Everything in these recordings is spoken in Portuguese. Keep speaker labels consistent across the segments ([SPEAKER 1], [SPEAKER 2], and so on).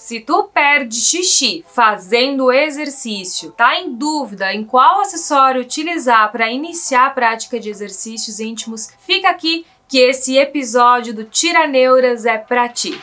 [SPEAKER 1] Se tu perde xixi fazendo exercício, tá em dúvida em qual acessório utilizar para iniciar a prática de exercícios íntimos, fica aqui que esse episódio do Tiraneuras é para ti.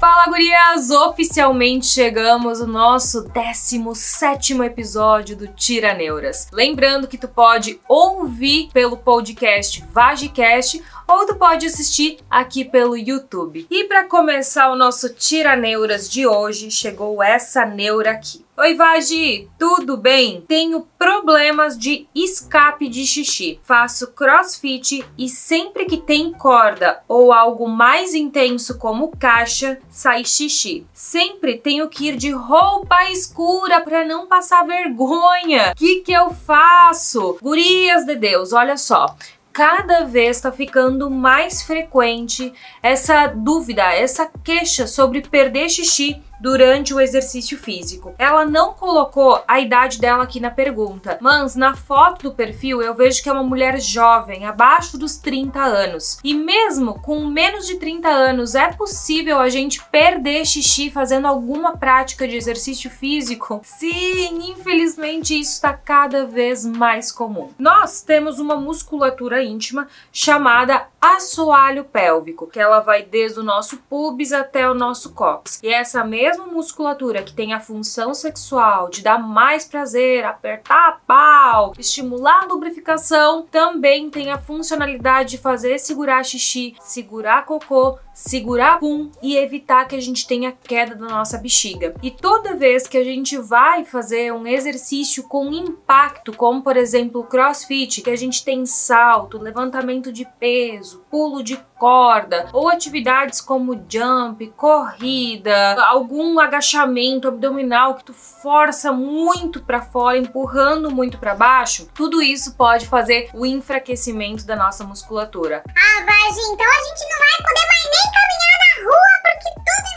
[SPEAKER 1] Fala gurias! Oficialmente chegamos no nosso 17 episódio do Tiraneuras. Lembrando que tu pode ouvir pelo podcast Vagicast ou tu pode assistir aqui pelo YouTube. E para começar o nosso Tiraneuras de hoje, chegou essa neura aqui. Oi, Vagi, tudo bem? Tenho problemas de escape de xixi. Faço crossfit e sempre que tem corda ou algo mais intenso como caixa, sai xixi. Sempre tenho que ir de roupa escura para não passar vergonha. O que, que eu faço? Gurias de Deus, olha só cada vez está ficando mais frequente essa dúvida, essa queixa sobre perder xixi durante o exercício físico. Ela não colocou a idade dela aqui na pergunta, mas na foto do perfil eu vejo que é uma mulher jovem, abaixo dos 30 anos. E mesmo com menos de 30 anos, é possível a gente perder xixi fazendo alguma prática de exercício físico? Sim, infelizmente isso está cada vez mais comum. Nós temos uma musculatura íntima chamada assoalho pélvico, que ela vai desde o nosso pubis até o nosso cóccix. E essa mesma mesma musculatura que tem a função sexual de dar mais prazer, apertar a pau, estimular a lubrificação, também tem a funcionalidade de fazer segurar xixi, segurar cocô, segurar pum e evitar que a gente tenha queda da nossa bexiga. E toda vez que a gente vai fazer um exercício com impacto, como por exemplo o crossfit, que a gente tem salto, levantamento de peso, pulo de corda ou atividades como jump, corrida, algum agachamento abdominal que tu força muito para fora, empurrando muito para baixo, tudo isso pode fazer o enfraquecimento da nossa musculatura.
[SPEAKER 2] Ah, Vagi, então a gente não vai poder mais nem caminhar na rua porque tudo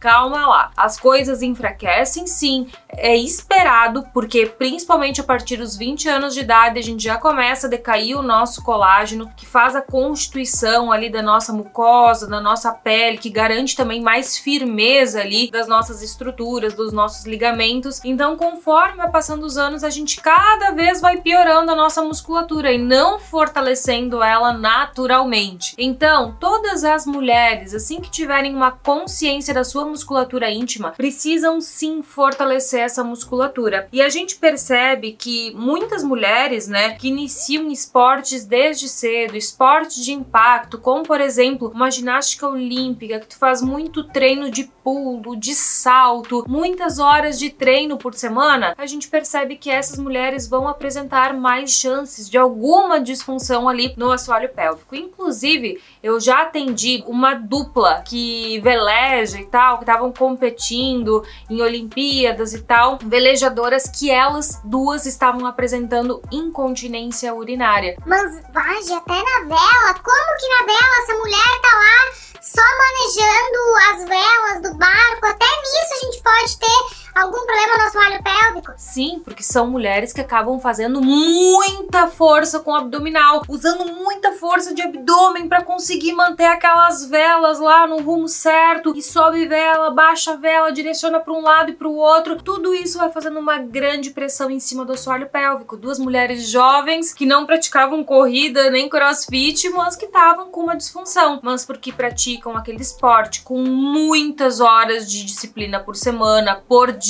[SPEAKER 1] Calma lá, as coisas enfraquecem sim, é esperado, porque principalmente a partir dos 20 anos de idade a gente já começa a decair o nosso colágeno, que faz a constituição ali da nossa mucosa, da nossa pele, que garante também mais firmeza ali das nossas estruturas, dos nossos ligamentos. Então, conforme vai passando os anos, a gente cada vez vai piorando a nossa musculatura e não fortalecendo ela naturalmente. Então, todas as mulheres, assim que tiverem uma consciência da sua musculatura íntima, precisam sim fortalecer essa musculatura. E a gente percebe que muitas mulheres, né, que iniciam esportes desde cedo, esportes de impacto, como por exemplo, uma ginástica olímpica, que tu faz muito treino de pulo, de salto, muitas horas de treino por semana, a gente percebe que essas mulheres vão apresentar mais chances de alguma disfunção ali no assoalho pélvico. Inclusive, eu já atendi uma dupla que veleja e tal, que estavam competindo em Olimpíadas e tal velejadoras que elas duas estavam apresentando incontinência urinária.
[SPEAKER 2] Mas, Vage, até na vela? Como que na vela essa mulher tá lá só manejando as velas do barco? Até nisso a gente pode ter algum problema no assoalho pélvico?
[SPEAKER 1] Sim, porque são mulheres que acabam fazendo muita força com o abdominal, usando muita força de abdômen para conseguir manter aquelas velas lá no rumo certo e sobe vela, baixa vela, direciona para um lado e para o outro. Tudo isso vai fazendo uma grande pressão em cima do assoalho pélvico. Duas mulheres jovens que não praticavam corrida nem crossfit, mas que estavam com uma disfunção, mas porque praticam aquele esporte com muitas horas de disciplina por semana, por dia,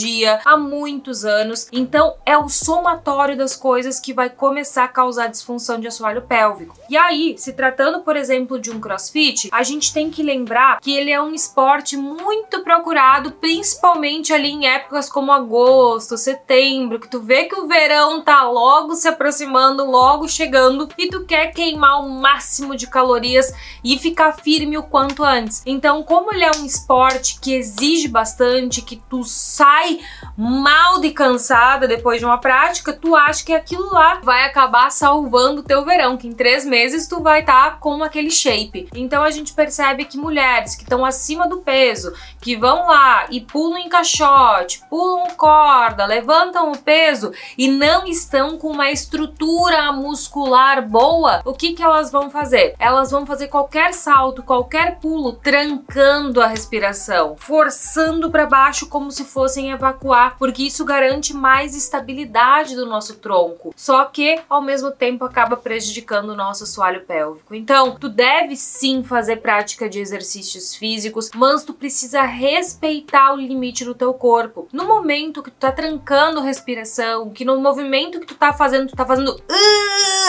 [SPEAKER 1] há muitos anos. Então é o somatório das coisas que vai começar a causar disfunção de assoalho pélvico. E aí, se tratando, por exemplo, de um crossfit, a gente tem que lembrar que ele é um esporte muito procurado, principalmente ali em épocas como agosto, setembro, que tu vê que o verão tá logo se aproximando, logo chegando e tu quer queimar o máximo de calorias e ficar firme o quanto antes. Então, como ele é um esporte que exige bastante, que tu sai sai mal de cansada depois de uma prática, tu acha que aquilo lá vai acabar salvando o teu verão, que em três meses tu vai estar tá com aquele shape. Então a gente percebe que mulheres que estão acima do peso, que vão lá e pulam em caixote, pulam corda, levantam o peso e não estão com uma estrutura muscular boa, o que que elas vão fazer? Elas vão fazer qualquer salto, qualquer pulo, trancando a respiração, forçando para baixo como se fossem evacuar, porque isso garante mais estabilidade do nosso tronco. Só que ao mesmo tempo acaba prejudicando o nosso assoalho pélvico. Então, tu deve sim fazer prática de exercícios físicos, mas tu precisa respeitar o limite do teu corpo. No momento que tu tá trancando respiração, que no movimento que tu tá fazendo, tu tá fazendo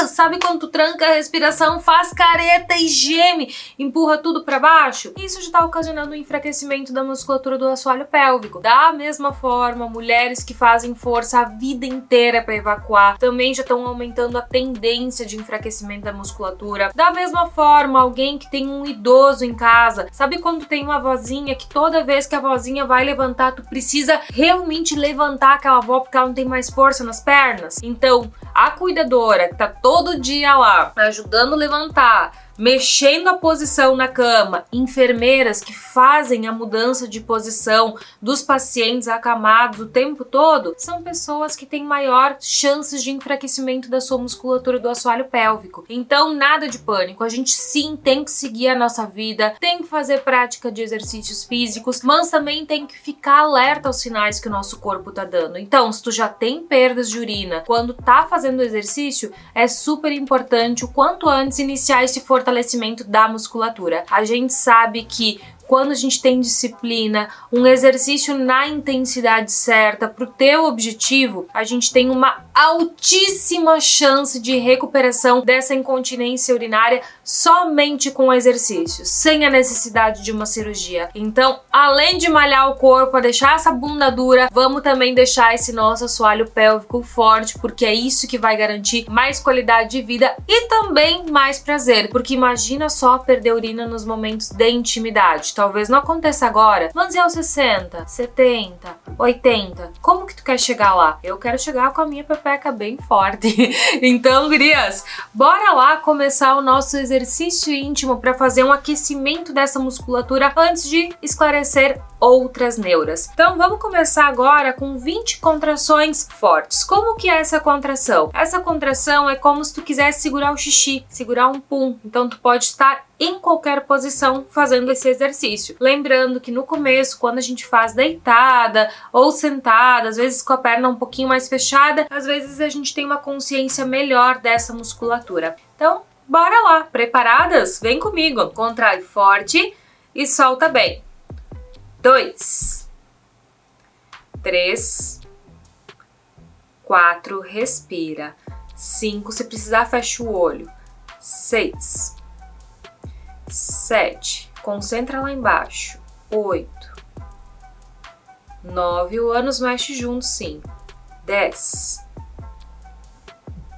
[SPEAKER 1] sabe quando tu tranca a respiração, faz careta e geme, empurra tudo para baixo? Isso já tá ocasionando um enfraquecimento da musculatura do assoalho pélvico. Da mesma forma, mulheres que fazem força a vida inteira para evacuar também já estão aumentando a tendência de enfraquecimento da musculatura. Da mesma forma, alguém que tem um idoso em casa, sabe quando tem uma vozinha que toda vez que a vozinha vai levantar, tu precisa realmente levantar aquela avó porque ela não tem mais força nas pernas? Então, a cuidadora que tá todo dia lá ajudando a levantar, mexendo a posição na cama, enfermeiras que fazem a mudança de posição dos pacientes acamados o tempo todo, são pessoas que têm maior chances de enfraquecimento da sua musculatura do assoalho pélvico. Então, nada de pânico, a gente sim tem que seguir a nossa vida, tem que fazer prática de exercícios físicos, mas também tem que ficar alerta aos sinais que o nosso corpo tá dando. Então, se tu já tem perdas de urina quando tá fazendo exercício, é super importante o quanto antes iniciar esse for fortalecimento da musculatura. A gente sabe que quando a gente tem disciplina, um exercício na intensidade certa para o teu objetivo, a gente tem uma altíssima chance de recuperação dessa incontinência urinária somente com exercícios, sem a necessidade de uma cirurgia. Então, além de malhar o corpo, a deixar essa bunda dura, vamos também deixar esse nosso assoalho pélvico forte, porque é isso que vai garantir mais qualidade de vida e também mais prazer, porque imagina só perder urina nos momentos de intimidade talvez não aconteça agora, mas e aos 60, 70, 80? Como que tu quer chegar lá? Eu quero chegar com a minha pepeca bem forte. então, gurias, bora lá começar o nosso exercício íntimo para fazer um aquecimento dessa musculatura antes de esclarecer outras neuras. Então vamos começar agora com 20 contrações fortes. Como que é essa contração? Essa contração é como se tu quisesse segurar o xixi, segurar um pum. Então tu pode estar em qualquer posição fazendo esse exercício. Lembrando que no começo, quando a gente faz deitada ou sentada, às vezes com a perna um pouquinho mais fechada, às vezes a gente tem uma consciência melhor dessa musculatura. Então, bora lá, preparadas? Vem comigo. Contrai forte e solta bem dois, três, quatro, respira. Cinco, se precisar, fecha o olho. Seis, sete, concentra lá embaixo. Oito, nove, o ânus mexe junto, sim. Dez,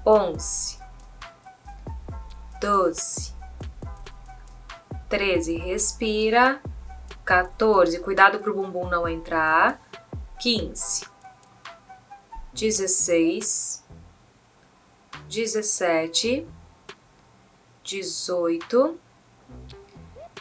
[SPEAKER 1] onze, doze, treze, respira. 14, cuidado pro bumbum não entrar. 15, 16, 17, 18,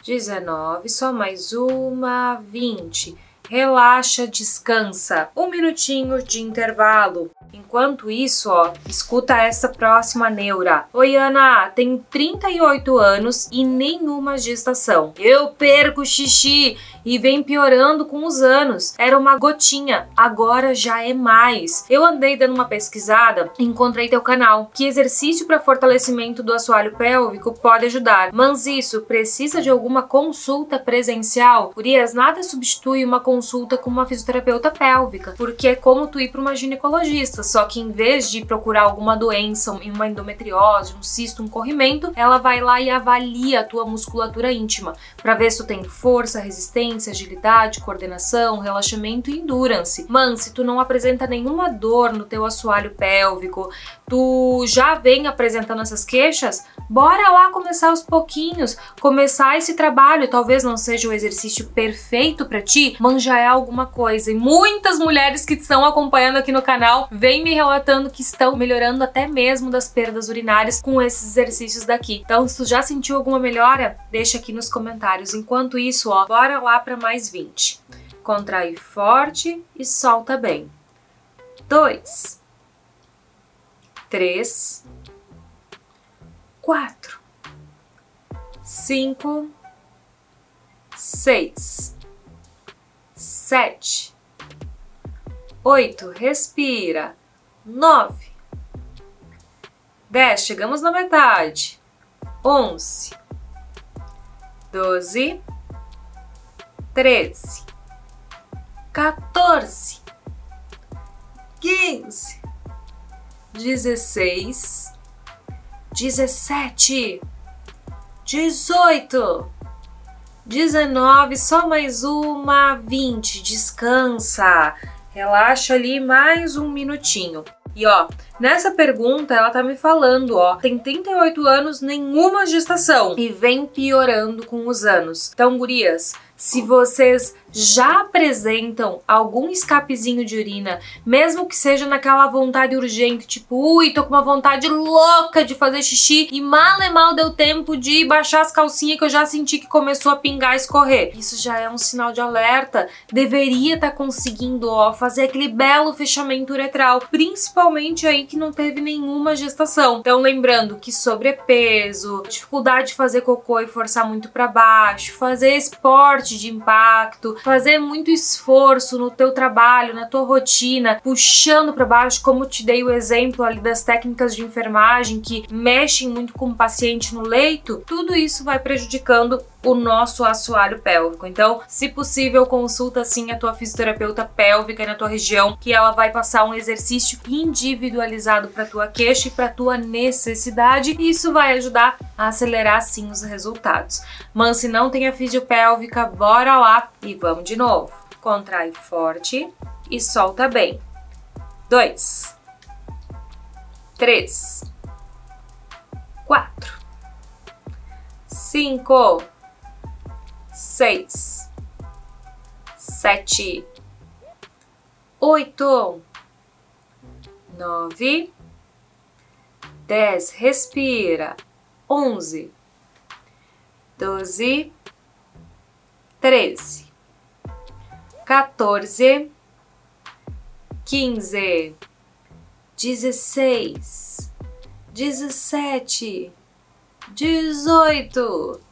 [SPEAKER 1] 19, só mais uma, 20. Relaxa, descansa. Um minutinho de intervalo. Enquanto isso, ó, escuta essa próxima neura. Oi, Ana, tenho 38 anos e nenhuma gestação. Eu perco xixi e vem piorando com os anos. Era uma gotinha, agora já é mais. Eu andei dando uma pesquisada e encontrei teu canal. Que exercício para fortalecimento do assoalho pélvico pode ajudar? Mas isso precisa de alguma consulta presencial? Urias, nada substitui uma consulta com uma fisioterapeuta pélvica, porque é como tu ir para uma ginecologista, só que em vez de procurar alguma doença, uma endometriose, um cisto, um corrimento, ela vai lá e avalia a tua musculatura íntima para ver se tu tem força, resistência agilidade, coordenação, relaxamento e endurance. Mas se tu não apresenta nenhuma dor no teu assoalho pélvico, tu já vem apresentando essas queixas, bora lá começar aos pouquinhos, começar esse trabalho. Talvez não seja o exercício perfeito para ti, mas já é alguma coisa. E muitas mulheres que estão acompanhando aqui no canal vêm me relatando que estão melhorando até mesmo das perdas urinárias com esses exercícios daqui. Então, se tu já sentiu alguma melhora, deixa aqui nos comentários. Enquanto isso, ó, bora lá para mais 20. Contrai forte e solta bem. 2 três, quatro, cinco, seis, sete, oito. Respira. Nove, dez. Chegamos na metade. Onze, doze, treze, 14, 15, dezesseis, dezessete, dezoito, dezenove, só mais uma, vinte. Descansa, relaxa ali mais um minutinho. E ó, nessa pergunta ela tá me falando, ó, tem 38 anos, nenhuma gestação e vem piorando com os anos. Então, gurias, se vocês já apresentam algum escapezinho de urina, mesmo que seja naquela vontade urgente, tipo, ui, tô com uma vontade louca de fazer xixi e mal e mal deu tempo de baixar as calcinhas que eu já senti que começou a pingar e escorrer. Isso já é um sinal de alerta. Deveria estar tá conseguindo, ó, fazer aquele belo fechamento uretral, principalmente aí que não teve nenhuma gestação. Então, lembrando que sobrepeso, dificuldade de fazer cocô e forçar muito para baixo, fazer esporte de impacto, fazer muito esforço no teu trabalho, na tua rotina, puxando para baixo, como te dei o exemplo ali das técnicas de enfermagem que mexem muito com o paciente no leito, tudo isso vai prejudicando o nosso assoalho pélvico. Então, se possível, consulta sim a tua fisioterapeuta pélvica na tua região, que ela vai passar um exercício individualizado para tua queixa e para tua necessidade, e isso vai ajudar a acelerar sim os resultados. Mas se não tem a fisiopélvica, bora lá e vamos de novo. Contrai forte e solta bem. Dois, três, quatro, cinco seis, sete, oito, nove, dez. Respira. Onze, doze, treze, 14, 15, 16, 17, 18,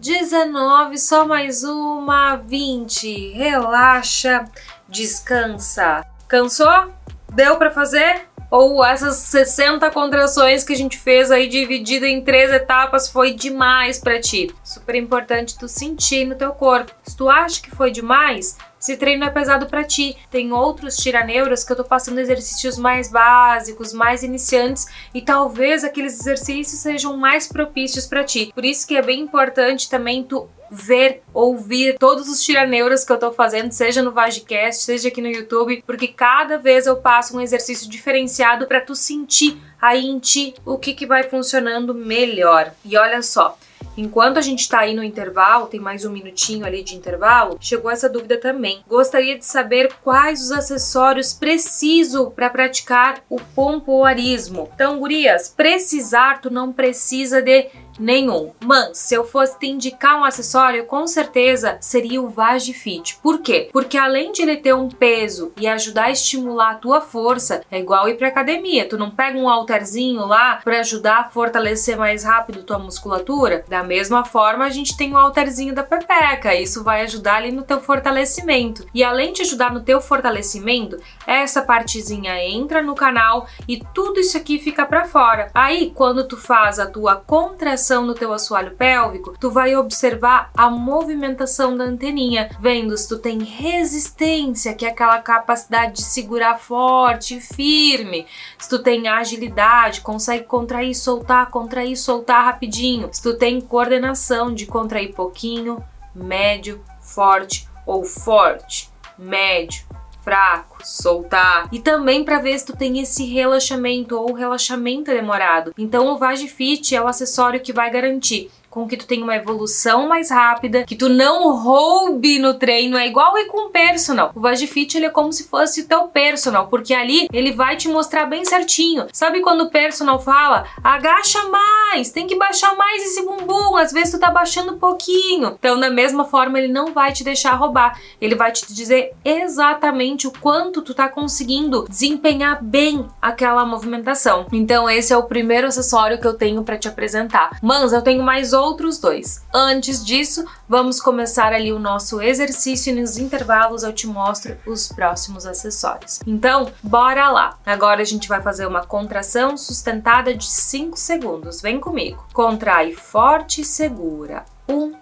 [SPEAKER 1] 19, só mais uma, 20. Relaxa, descansa. Cansou? Deu para fazer? Ou essas 60 contrações que a gente fez aí dividida em três etapas foi demais para ti? Super importante tu sentir no teu corpo. Se tu acha que foi demais, esse treino é pesado para ti. Tem outros tiraneuras que eu tô passando exercícios mais básicos, mais iniciantes e talvez aqueles exercícios sejam mais propícios para ti. Por isso que é bem importante também tu ver, ouvir todos os tiraneuras que eu tô fazendo, seja no Vagicast, seja aqui no YouTube, porque cada vez eu passo um exercício diferenciado para tu sentir aí em ti o que que vai funcionando melhor. E olha só, Enquanto a gente está aí no intervalo, tem mais um minutinho ali de intervalo, chegou essa dúvida também. Gostaria de saber quais os acessórios preciso para praticar o pompoarismo. Então, gurias, precisar tu não precisa de nenhum. Mas se eu fosse te indicar um acessório, com certeza seria o Vagifit. Por quê? Porque além de ele ter um peso e ajudar a estimular a tua força, é igual ir pra academia. Tu não pega um halterzinho lá para ajudar a fortalecer mais rápido tua musculatura? Da mesma forma, a gente tem o halterzinho da pepeca. Isso vai ajudar ali no teu fortalecimento. E além de ajudar no teu fortalecimento, essa partezinha entra no canal e tudo isso aqui fica para fora. Aí, quando tu faz a tua contração no teu assoalho pélvico, tu vai observar a movimentação da anteninha, vendo se tu tem resistência, que é aquela capacidade de segurar forte e firme, se tu tem agilidade, consegue contrair, soltar, contrair, soltar rapidinho, se tu tem coordenação de contrair pouquinho, médio, forte ou forte, médio, fraco, soltar. E também para ver se tu tem esse relaxamento ou relaxamento demorado. Então o Vagifit é o acessório que vai garantir com que tu tenha uma evolução mais rápida, que tu não roube no treino, é igual ir com o personal. O Vagifit ele é como se fosse teu personal, porque ali ele vai te mostrar bem certinho. Sabe quando o personal fala, agacha mais, tem que baixar mais esse bumbum, às vezes tu tá baixando um pouquinho. Então, da mesma forma, ele não vai te deixar roubar, ele vai te dizer exatamente o quanto tu tá conseguindo desempenhar bem aquela movimentação. Então, esse é o primeiro acessório que eu tenho para te apresentar. Mans, eu tenho mais outros dois. Antes disso, vamos começar ali o nosso exercício e nos intervalos eu te mostro os próximos acessórios. Então, bora lá! Agora a gente vai fazer uma contração sustentada de 5 segundos. Vem comigo. Contrai forte e segura. 1,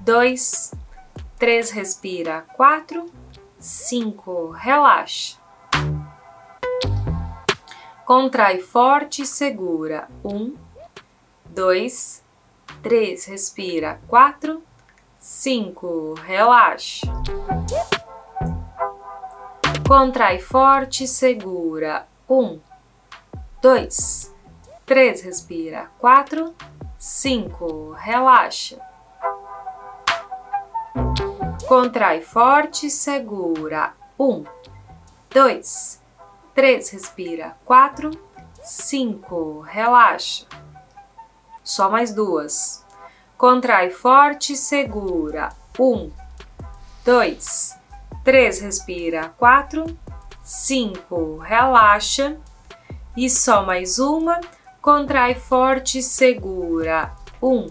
[SPEAKER 1] 2, 3, respira. 4, 5, relaxa. Contrai forte e segura. 1, 2, 3, respira. 4, 5, relaxa. Contrai forte, segura. 1, 2, 3, respira. 4, 5, relaxa. Contrai forte, segura. 1, 2, 3, respira. 4, 5, relaxa. Só mais duas. Contrai forte, segura. Um, dois, três, respira. Quatro, cinco, relaxa. E só mais uma. Contrai forte, segura. Um,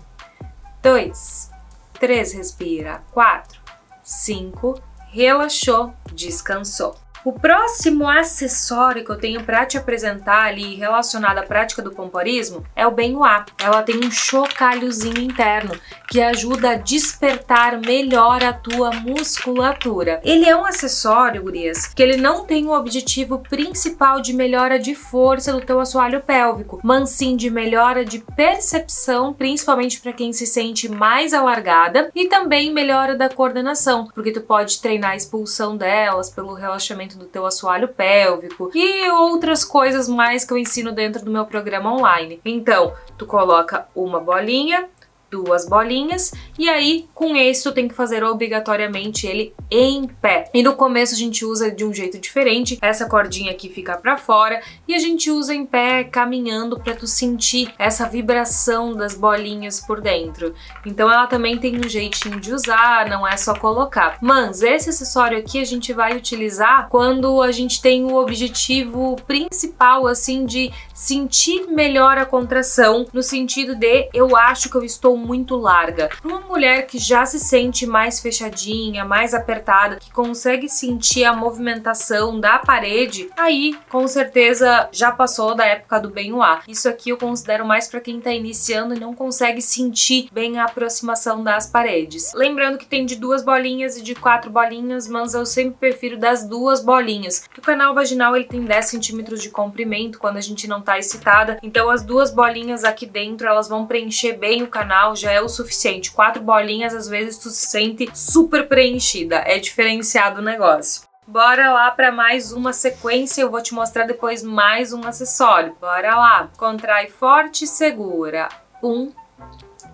[SPEAKER 1] dois, três, respira. Quatro, cinco, relaxou, descansou. O próximo acessório que eu tenho para te apresentar ali relacionado à prática do pomporismo é o Benhua. Ela tem um chocalhozinho interno que ajuda a despertar melhor a tua musculatura. Ele é um acessório, gurias, que ele não tem o objetivo principal de melhora de força do teu assoalho pélvico, mas sim de melhora de percepção, principalmente para quem se sente mais alargada, e também melhora da coordenação, porque tu pode treinar a expulsão delas pelo relaxamento do teu assoalho pélvico e outras coisas mais que eu ensino dentro do meu programa online. Então, tu coloca uma bolinha, duas bolinhas e aí com esse tu tem que fazer obrigatoriamente ele em pé. E no começo a gente usa de um jeito diferente, essa cordinha aqui fica para fora e a gente usa em pé caminhando para tu sentir essa vibração das bolinhas por dentro. Então ela também tem um jeitinho de usar, não é só colocar. Mas esse acessório aqui a gente vai utilizar quando a gente tem o objetivo principal assim de sentir melhor a contração, no sentido de eu acho que eu estou muito larga. Uma mulher que já se sente mais fechadinha, mais apertada, que consegue sentir a movimentação da parede, aí com certeza já passou da época do bem ar. Isso aqui eu considero mais para quem tá iniciando e não consegue sentir bem a aproximação das paredes. Lembrando que tem de duas bolinhas e de quatro bolinhas, mas eu sempre prefiro das duas bolinhas. o canal vaginal ele tem 10 centímetros de comprimento quando a gente não tá excitada, então as duas bolinhas aqui dentro elas vão preencher bem o canal já é o suficiente. Quatro bolinhas, às vezes tu se sente super preenchida. É diferenciado o negócio. Bora lá para mais uma sequência, eu vou te mostrar depois mais um acessório. Bora lá. Contrai forte e segura. Um,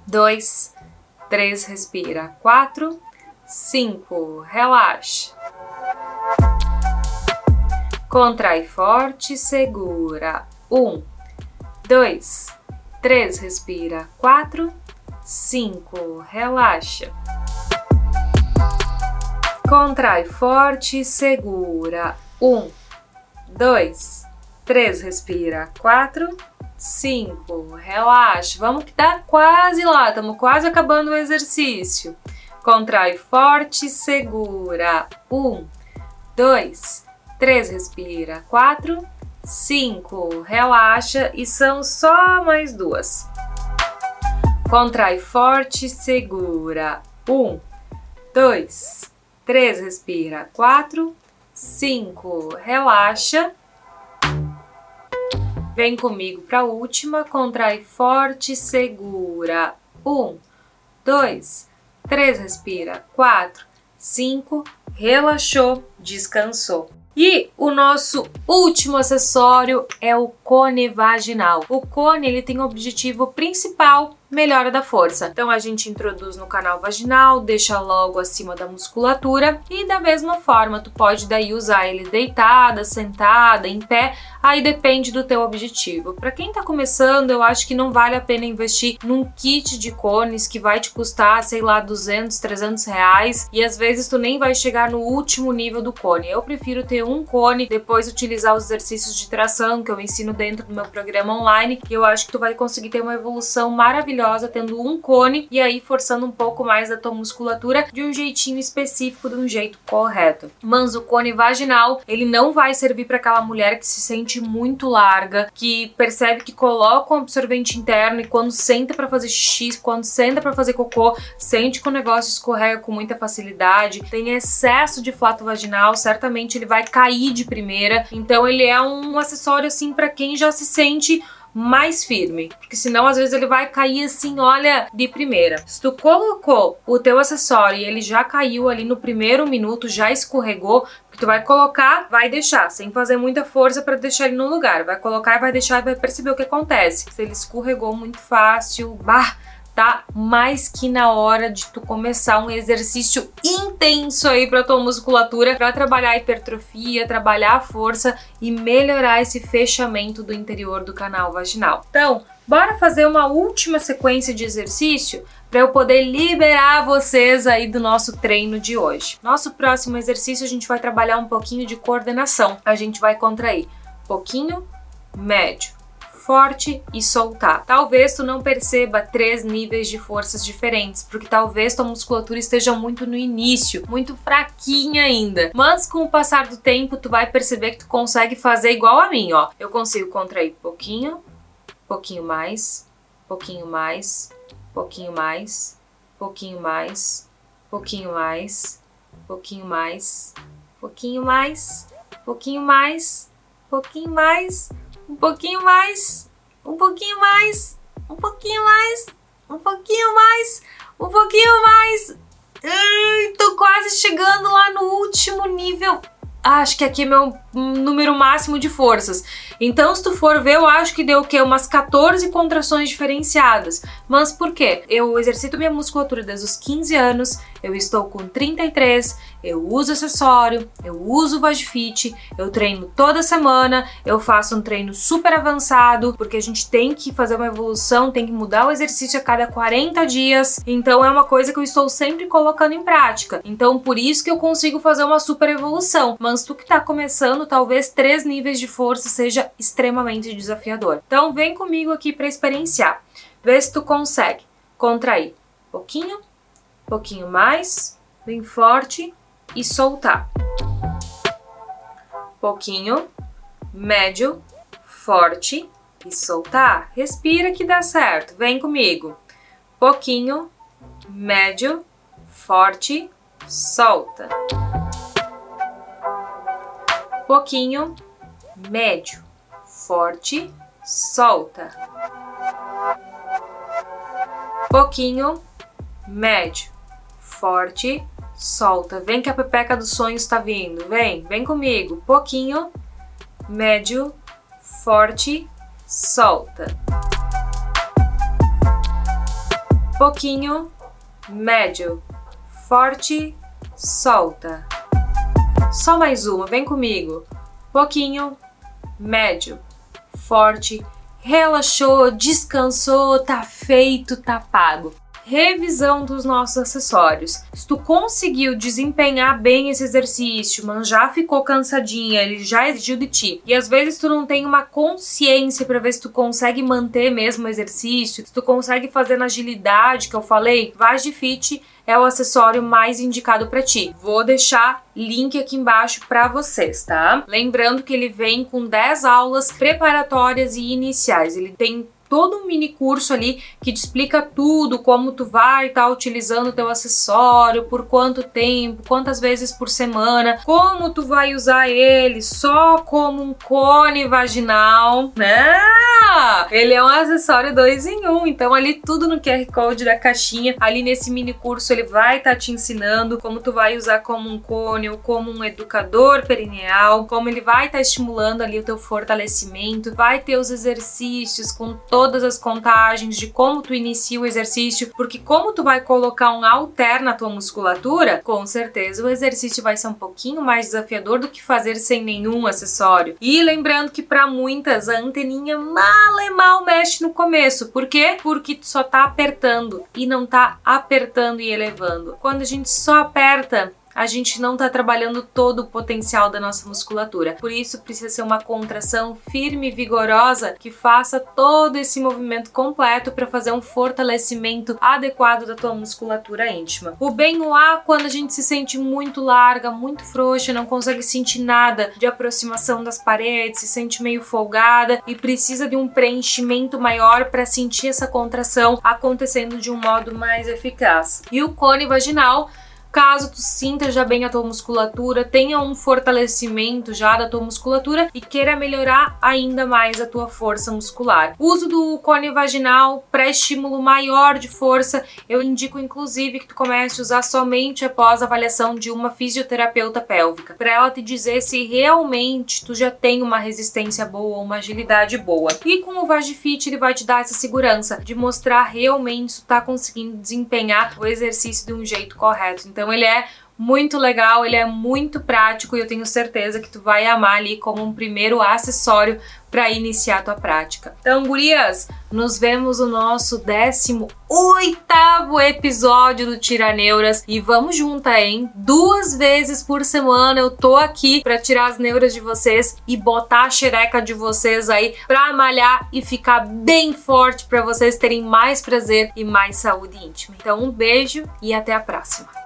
[SPEAKER 1] dois, três, respira. Quatro, cinco, relaxa. Contrai forte, segura. Um, dois, três, respira. Quatro, 5. Relaxa. Contrai forte segura. 1, 2, 3. Respira. 4, 5. Relaxa. Vamos que tá quase lá. Estamos quase acabando o exercício. Contrai forte segura. 1, 2, 3. Respira. 4, 5. Relaxa. E são só mais duas. Contrai forte, segura. Um, dois, três, respira. Quatro, cinco, relaxa. Vem comigo para a última. Contrai forte, segura. Um, dois, três, respira. Quatro, 5. Relaxou, descansou. E o nosso último acessório é o cone vaginal. O cone ele tem o objetivo principal melhora da força. Então a gente introduz no canal vaginal, deixa logo acima da musculatura e da mesma forma tu pode daí usar ele deitada, sentada, em pé, aí depende do teu objetivo. Para quem tá começando, eu acho que não vale a pena investir num kit de cones que vai te custar, sei lá, 200, 300 reais e às vezes tu nem vai chegar no último nível do cone. Eu prefiro ter um cone, depois utilizar os exercícios de tração que eu ensino dentro do meu programa online e eu acho que tu vai conseguir ter uma evolução maravilhosa maravilhosa tendo um cone e aí forçando um pouco mais da tua musculatura de um jeitinho específico, de um jeito correto. Mas o cone vaginal, ele não vai servir para aquela mulher que se sente muito larga, que percebe que coloca um absorvente interno e quando senta para fazer xixi, quando senta para fazer cocô, sente que o negócio escorrega com muita facilidade, tem excesso de flato vaginal, certamente ele vai cair de primeira. Então ele é um acessório assim para quem já se sente mais firme, porque senão às vezes ele vai cair assim, olha, de primeira. Se tu colocou o teu acessório e ele já caiu ali no primeiro minuto, já escorregou, que tu vai colocar, vai deixar, sem fazer muita força para deixar ele no lugar. Vai colocar vai deixar e vai perceber o que acontece. Se ele escorregou muito fácil, bah, tá mais que na hora de tu começar um exercício intenso aí para tua musculatura, para trabalhar a hipertrofia, trabalhar a força e melhorar esse fechamento do interior do canal vaginal. Então, bora fazer uma última sequência de exercício para eu poder liberar vocês aí do nosso treino de hoje. Nosso próximo exercício a gente vai trabalhar um pouquinho de coordenação. A gente vai contrair pouquinho, médio, forte e soltar. Talvez tu não perceba três níveis de forças diferentes, porque talvez tua musculatura esteja muito no início, muito fraquinha ainda. Mas com o passar do tempo, tu vai perceber que tu consegue fazer igual a mim, ó. Eu consigo contrair pouquinho, pouquinho mais, pouquinho mais, pouquinho mais, pouquinho mais, pouquinho mais, pouquinho mais, pouquinho mais, pouquinho mais, pouquinho mais, um pouquinho mais, um pouquinho mais, um pouquinho mais, um pouquinho mais, um pouquinho mais. Ai, tô quase chegando lá no último nível. acho que aqui é meu número máximo de forças. Então, se tu for ver, eu acho que deu o quê? Umas 14 contrações diferenciadas. Mas por quê? Eu exercito minha musculatura desde os 15 anos, eu estou com 33, eu uso acessório, eu uso Vagifit, eu treino toda semana, eu faço um treino super avançado, porque a gente tem que fazer uma evolução, tem que mudar o exercício a cada 40 dias. Então é uma coisa que eu estou sempre colocando em prática. Então por isso que eu consigo fazer uma super evolução. Mas tu que tá começando, talvez três níveis de força seja extremamente desafiador. Então vem comigo aqui para experienciar. Vê se tu consegue contrair pouquinho, pouquinho mais, bem forte e soltar. Pouquinho, médio, forte e soltar. Respira que dá certo. Vem comigo. Pouquinho, médio, forte, solta. Pouquinho, médio, forte, solta. Pouquinho, médio, forte, solta. Vem que a pepeca dos sonhos está vindo. Vem, vem comigo. Pouquinho, médio, forte, solta. Pouquinho, médio, forte, solta. Só mais uma, vem comigo. Pouquinho, médio, forte, relaxou, descansou, tá feito, tá pago. Revisão dos nossos acessórios. Se tu conseguiu desempenhar bem esse exercício, mas já ficou cansadinha, ele já exigiu de ti, e às vezes tu não tem uma consciência para ver se tu consegue manter mesmo o exercício, se tu consegue fazer na agilidade que eu falei, Vaz de Fit é o acessório mais indicado para ti. Vou deixar link aqui embaixo para vocês, tá? Lembrando que ele vem com 10 aulas preparatórias e iniciais. Ele tem todo um mini curso ali que te explica tudo, como tu vai estar tá utilizando o teu acessório, por quanto tempo, quantas vezes por semana, como tu vai usar ele só como um cone vaginal, né? Ele é um acessório dois em um, então ali tudo no QR Code da caixinha, ali nesse mini curso ele vai estar tá te ensinando como tu vai usar como um cone ou como um educador perineal, como ele vai estar tá estimulando ali o teu fortalecimento, vai ter os exercícios com todas as contagens de como tu inicia o exercício, porque como tu vai colocar um alter na tua musculatura, com certeza o exercício vai ser um pouquinho mais desafiador do que fazer sem nenhum acessório. E lembrando que para muitas a anteninha mal e mal mexe no começo. Por quê? Porque tu só tá apertando e não tá apertando e elevando. Quando a gente só aperta, a gente não está trabalhando todo o potencial da nossa musculatura. Por isso precisa ser uma contração firme e vigorosa que faça todo esse movimento completo para fazer um fortalecimento adequado da tua musculatura íntima. O bem o A quando a gente se sente muito larga, muito frouxa, não consegue sentir nada de aproximação das paredes, se sente meio folgada e precisa de um preenchimento maior para sentir essa contração acontecendo de um modo mais eficaz. E o cone vaginal Caso tu sinta já bem a tua musculatura, tenha um fortalecimento já da tua musculatura e queira melhorar ainda mais a tua força muscular. uso do cone vaginal para estímulo maior de força, eu indico inclusive que tu comece a usar somente após a avaliação de uma fisioterapeuta pélvica, para ela te dizer se realmente tu já tem uma resistência boa uma agilidade boa. E com o Vagifit ele vai te dar essa segurança de mostrar realmente se tu tá conseguindo desempenhar o exercício de um jeito correto. Então então ele é muito legal, ele é muito prático e eu tenho certeza que tu vai amar ali como um primeiro acessório para iniciar a tua prática. Então, gurias, nos vemos no nosso 18 episódio do Tiraneuras e vamos juntas, hein? Duas vezes por semana eu tô aqui para tirar as neuras de vocês e botar a xereca de vocês aí para malhar e ficar bem forte para vocês terem mais prazer e mais saúde íntima. Então, um beijo e até a próxima.